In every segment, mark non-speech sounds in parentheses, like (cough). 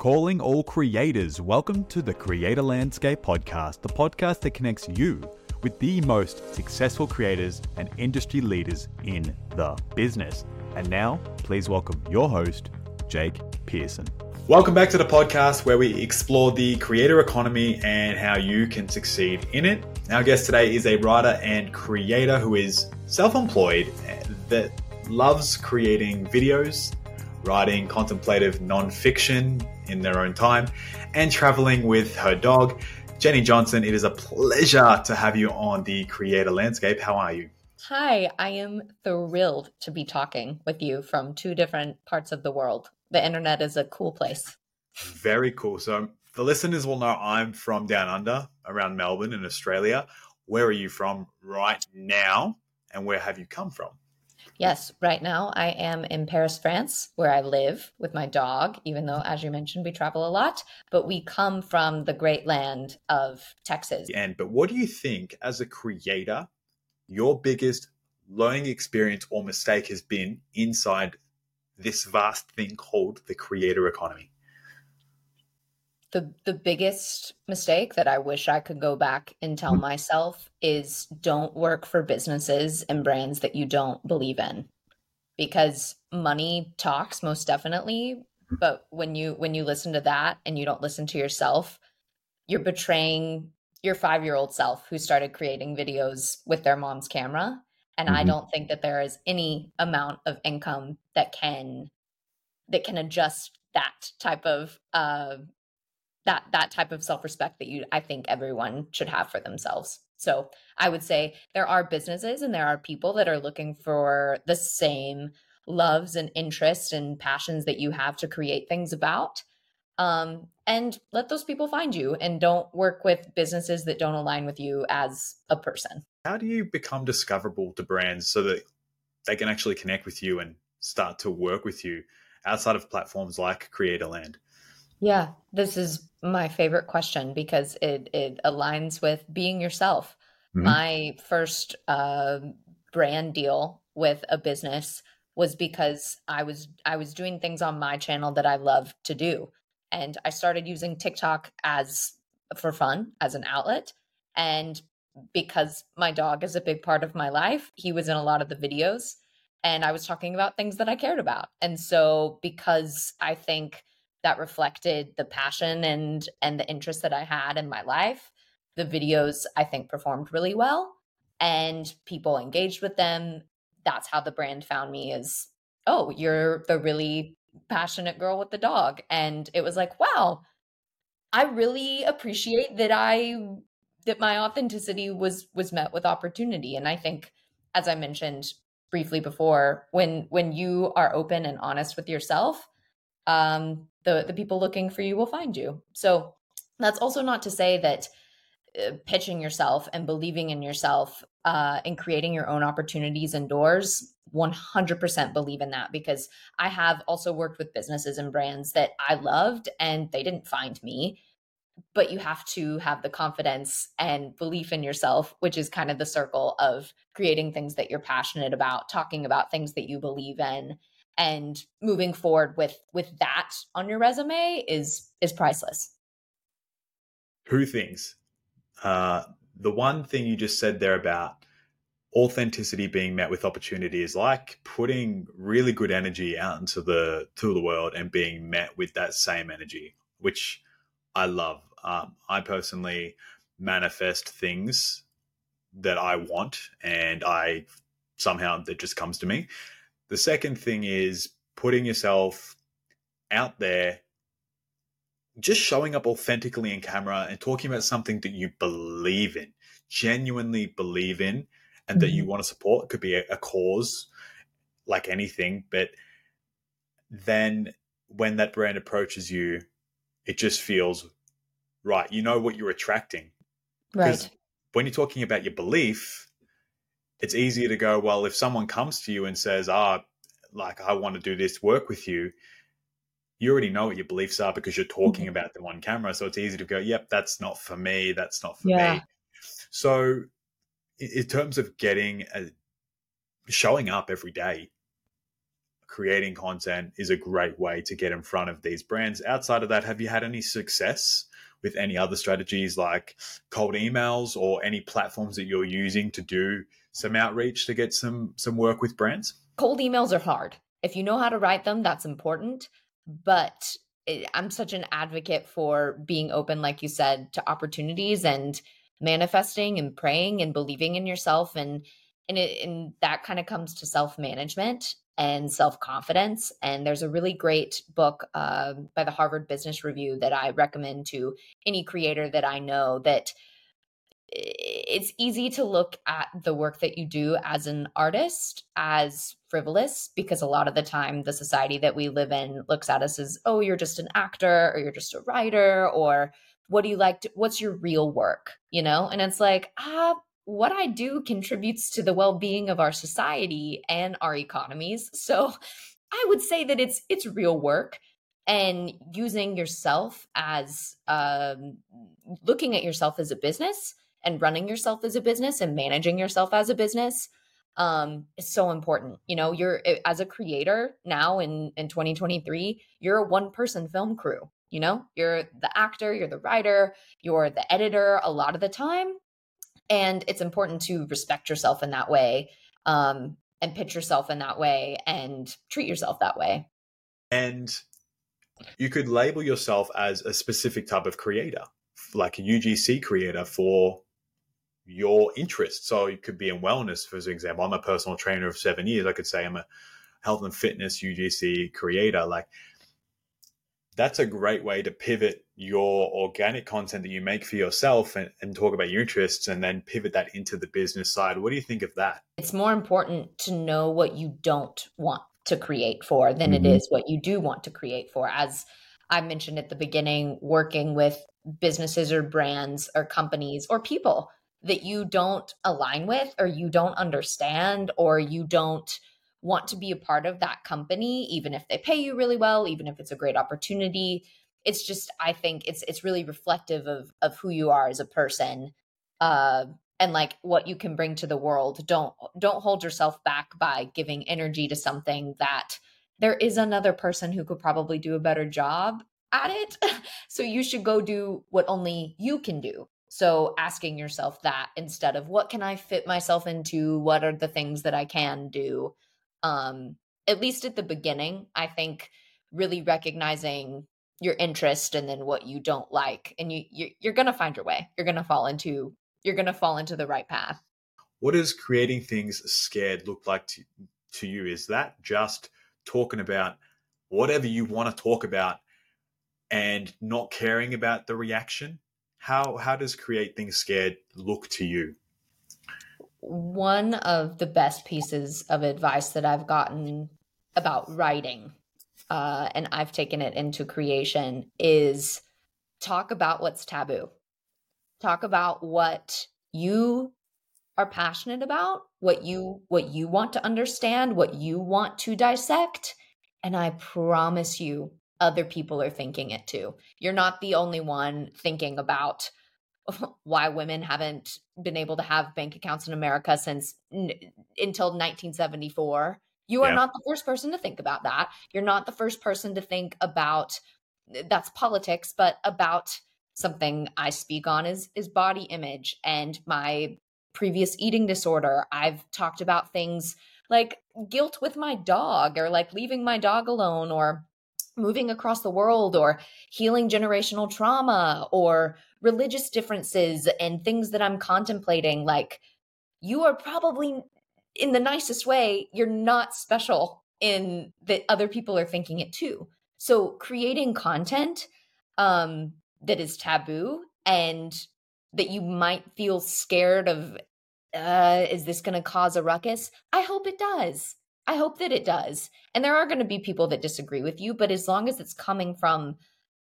Calling all creators, welcome to the Creator Landscape Podcast, the podcast that connects you with the most successful creators and industry leaders in the business. And now, please welcome your host, Jake Pearson. Welcome back to the podcast where we explore the creator economy and how you can succeed in it. Our guest today is a writer and creator who is self employed that loves creating videos, writing contemplative non-fiction in their own time, and traveling with her dog. Jenni Johnson, it is a pleasure to have you on the creator landscape. How are you? Hi, I am thrilled to be talking with you from two different parts of the world. The internet is a cool place. Very cool. So, the listeners will know I'm from down under, around Melbourne in Australia. Where are you from right now, and where have you come from? Yes, right now I am in Paris, France, where I live with my dog, even though, as you mentioned, we travel a lot, but we come from the great land of Texas. And, but what do you think, as a creator, your biggest learning experience or mistake has been inside this vast thing called the creator economy? The the biggest mistake that I wish I could go back and tell mm-hmm. myself is don't work for businesses and brands that you don't believe in. Because money talks most definitely, but when you when you listen to that and you don't listen to yourself, you're betraying your 5-year-old self who started creating videos with their mom's camera. And mm-hmm. I don't think that there is any amount of income that can that can adjust that type of uh, that that type of self-respect that you I think everyone should have for themselves. So, I would say there are businesses and there are people that are looking for the same loves and interests and passions that you have to create things about. Um, and let those people find you and don't work with businesses that don't align with you as a person. How do you become discoverable to brands so that they can actually connect with you and start to work with you outside of platforms like Creatorland? Yeah, this is my favorite question because it it aligns with being yourself. Mm-hmm. My first uh, brand deal with a business was because I was I was doing things on my channel that I love to do, and I started using TikTok as for fun as an outlet, and because my dog is a big part of my life, he was in a lot of the videos, and I was talking about things that I cared about, and so because I think that reflected the passion and and the interest that I had in my life. The videos I think performed really well and people engaged with them. That's how the brand found me is oh, you're the really passionate girl with the dog and it was like, wow, I really appreciate that I that my authenticity was was met with opportunity and I think as I mentioned briefly before when when you are open and honest with yourself um, the the people looking for you will find you. So that's also not to say that uh, pitching yourself and believing in yourself uh, and creating your own opportunities and doors 100% believe in that because I have also worked with businesses and brands that I loved and they didn't find me. But you have to have the confidence and belief in yourself, which is kind of the circle of creating things that you're passionate about, talking about things that you believe in, and moving forward with with that on your resume is is priceless. Two things uh the one thing you just said there about authenticity being met with opportunity is like putting really good energy out into the to the world and being met with that same energy which i love. Um, i personally manifest things that i want and i somehow that just comes to me the second thing is putting yourself out there, just showing up authentically in camera and talking about something that you believe in, genuinely believe in, and mm-hmm. that you mm-hmm. want to support. It could be a, a cause, like anything, but then when that brand approaches you, it just feels right. You know what you're attracting. Right. When you're talking about your belief, it's easier to go, well, if someone comes to you and says, ah, like, I want to do this work with you, you already know what your beliefs are because you're talking mm-hmm. about them on camera. So it's easy to go, yep, that's not for me. That's not for yeah. me. So, in terms of getting a, showing up every day, creating content is a great way to get in front of these brands. Outside of that, have you had any success with any other strategies like cold emails or any platforms that you're using to do some outreach to get some some work with brands? Cold emails are hard. If you know how to write them, that's important. But I'm such an advocate for being open, like you said, to opportunities and manifesting and praying and believing in yourself and and it and that kind of comes to self management and self confidence. And there's a really great book uh, by the Harvard Business Review that I recommend to any creator that I know that it's easy to look at the work that you do as an artist as frivolous because a lot of the time the society that we live in looks at us as oh you're just an actor or you're just a writer or what do you like to, what's your real work you know and it's like ah what i do contributes to the well-being of our society and our economies. So i would say that it's it's real work and using yourself as um, looking at yourself as a business and running yourself as a business and managing yourself as a business um is so important. You know you're eh, as a creator now in in 2023 you're a one person film crew you know? You're the actor you're the writer you're the editor a lot of the time and it's important to respect yourself in that way um and pitch yourself in that way and treat yourself that way and you could label yourself as a specific type of creator like a UGC creator for your interest. So it could be in wellness, for example. I'm a personal trainer of seven years. I could say I'm a health and fitness UGC creator. Like that's a great way to pivot your organic content that you make for yourself and, and, talk about your interests and then pivot that into the business side. What do you think of that? It's more important to know what you don't want to create for than mm-hmm. it is what you do want to create for. As I mentioned at the beginning, working with businesses or brands or companies or people that you don't align with or you don't understand or you don't want to be a part of that company even if they pay you really well even if it's a great opportunity it's just i think it's it's really reflective of of who you are as a person uh and like what you can bring to the world don't don't hold yourself back by giving energy to something that there is another person who could probably do a better job at it (laughs) so you should go do what only you can do so asking yourself that instead of what can I fit myself into? What are the things that I can do? Um, at least at the beginning, I think really recognizing your interest and then what you don't like, and you you're, you're gonna find your way. You're gonna fall into you're gonna fall into the right path. What does creating things scared look like to to you? Is that just talking about whatever you want to talk about and not caring about the reaction? how how does create things scared look to you one of the best pieces of advice that i've gotten about writing uh, and i've taken it into creation is talk about what's taboo talk about what you are passionate about what you what you want to understand what you want to dissect and i promise you other people are thinking it too. You're not the only one thinking about (laughs) why women haven't been able to have bank accounts in America since n- until 1974. You are yeah. not the first person to think about that. You're not the first person to think about that's politics, but about something I speak on is is body image and my previous eating disorder. I've talked about things like guilt with my dog or like leaving my dog alone or moving across the world or healing generational trauma or religious differences and things that I'm contemplating. Like, you are probably, in the nicest way, you're not special in that other people are thinking it too. So, creating content um, that is taboo and that you might feel scared of uh, is this going to cause a ruckus? I hope it does. I hope that it does. And there are going to be people that disagree with you, but as long as it's coming from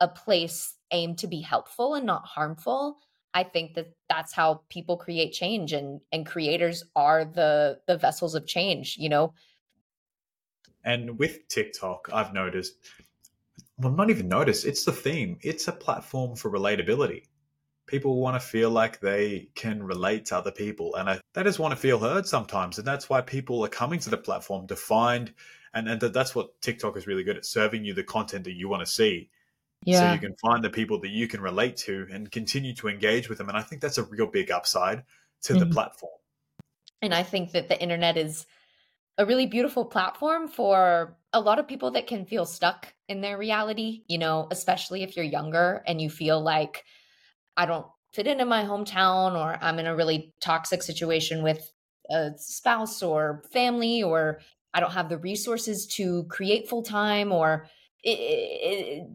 a place aimed to be helpful and not harmful, I think that that's how people create change and and creators are the the vessels of change, you know. And with TikTok, I've noticed well, not even noticed, it's the theme. It's a platform for relatability people want to feel like they can relate to other people and I, they just want to feel heard sometimes and that's why people are coming to the platform to find And, and that's what TikTok is really good at serving you the content that you want to see. Yeah. So you can find the people that you can relate to and continue to engage with them. And I think that's a real big upside to mm-hmm. the platform. And I think that the internet is a really beautiful platform for a lot of people that can feel stuck in their reality, you know, especially if you're younger and you feel like I don't fit into my hometown or I'm in a really toxic situation with a spouse or family or I don't have the resources to create full time or it, it,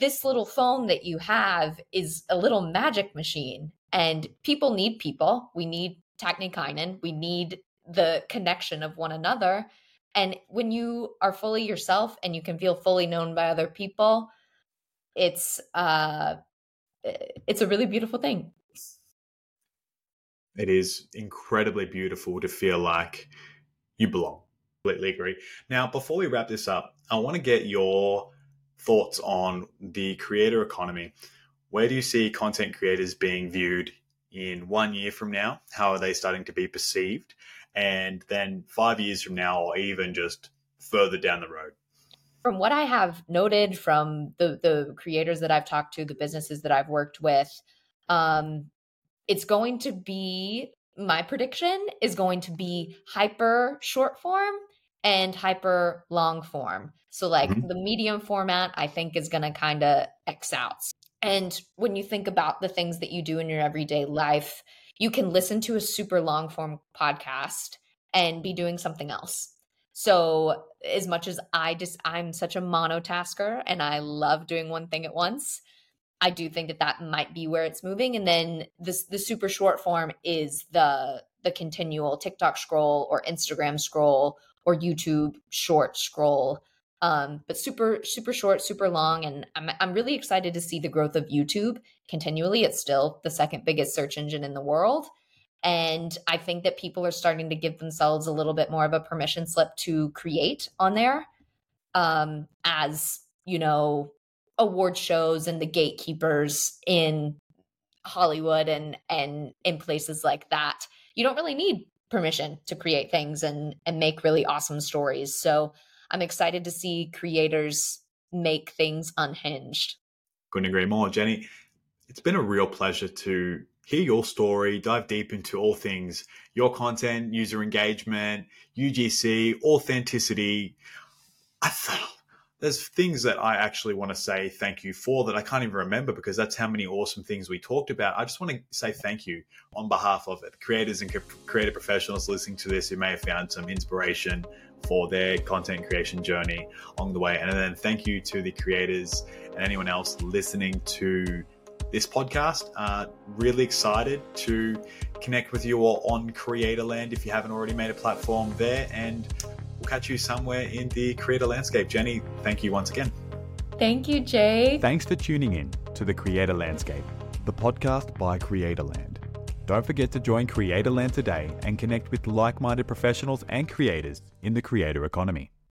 this little phone that you have is a little magic machine and people need people. We need Technikainen. We need the connection of one another. And when you are fully yourself and you can feel fully known by other people, it's uh it's a really beautiful thing. It is incredibly beautiful to feel like you belong. Completely agree. Now, before we wrap this up, I want to get your thoughts on the creator economy. Where do you see content creators being viewed in one year from now? How are they starting to be perceived? And then five years from now, or even just further down the road? From what I have noted from the, the creators that I've talked to, the businesses that I've worked with, um, it's going to be my prediction is going to be hyper short form and hyper long form. So, like mm-hmm. the medium format, I think is going to kind of X out. And when you think about the things that you do in your everyday life, you can listen to a super long form podcast and be doing something else. So, as much as I just, I'm such a monotasker and I love doing one thing at once, I do think that that might be where it's moving. And then this, the super short form is the, the continual TikTok scroll or Instagram scroll or YouTube short scroll. Um, but super, super short, super long. And I'm, I'm really excited to see the growth of YouTube continually. It's still the second biggest search engine in the world. And I think that people are starting to give themselves a little bit more of a permission slip to create on there. Um, as you know, award shows and the gatekeepers in Hollywood and and in places like that. You don't really need permission to create things and and make really awesome stories. So I'm excited to see creators make things unhinged. Couldn't agree more, Jenni. It's been a real pleasure to hear your story, dive deep into all things your content, user engagement, UGC, authenticity. I thought there's things that I actually want to say thank you for that I can't even remember because that's how many awesome things we talked about. I just want to say thank you on behalf of it. Creators and creative professionals listening to this who may have found some inspiration for their content creation journey along the way. And then thank you to the creators and anyone else listening to this podcast. Uh, really excited to connect with you all on Creatorland if you haven't already made a platform there. And catch you somewhere in the creator landscape. Jenni, thank you once again. Thank you, Jay. Thanks for tuning in to the Creator Landscape, the podcast by Creatorland. Don't forget to join Creatorland today and connect with like minded professionals and creators in the creator economy.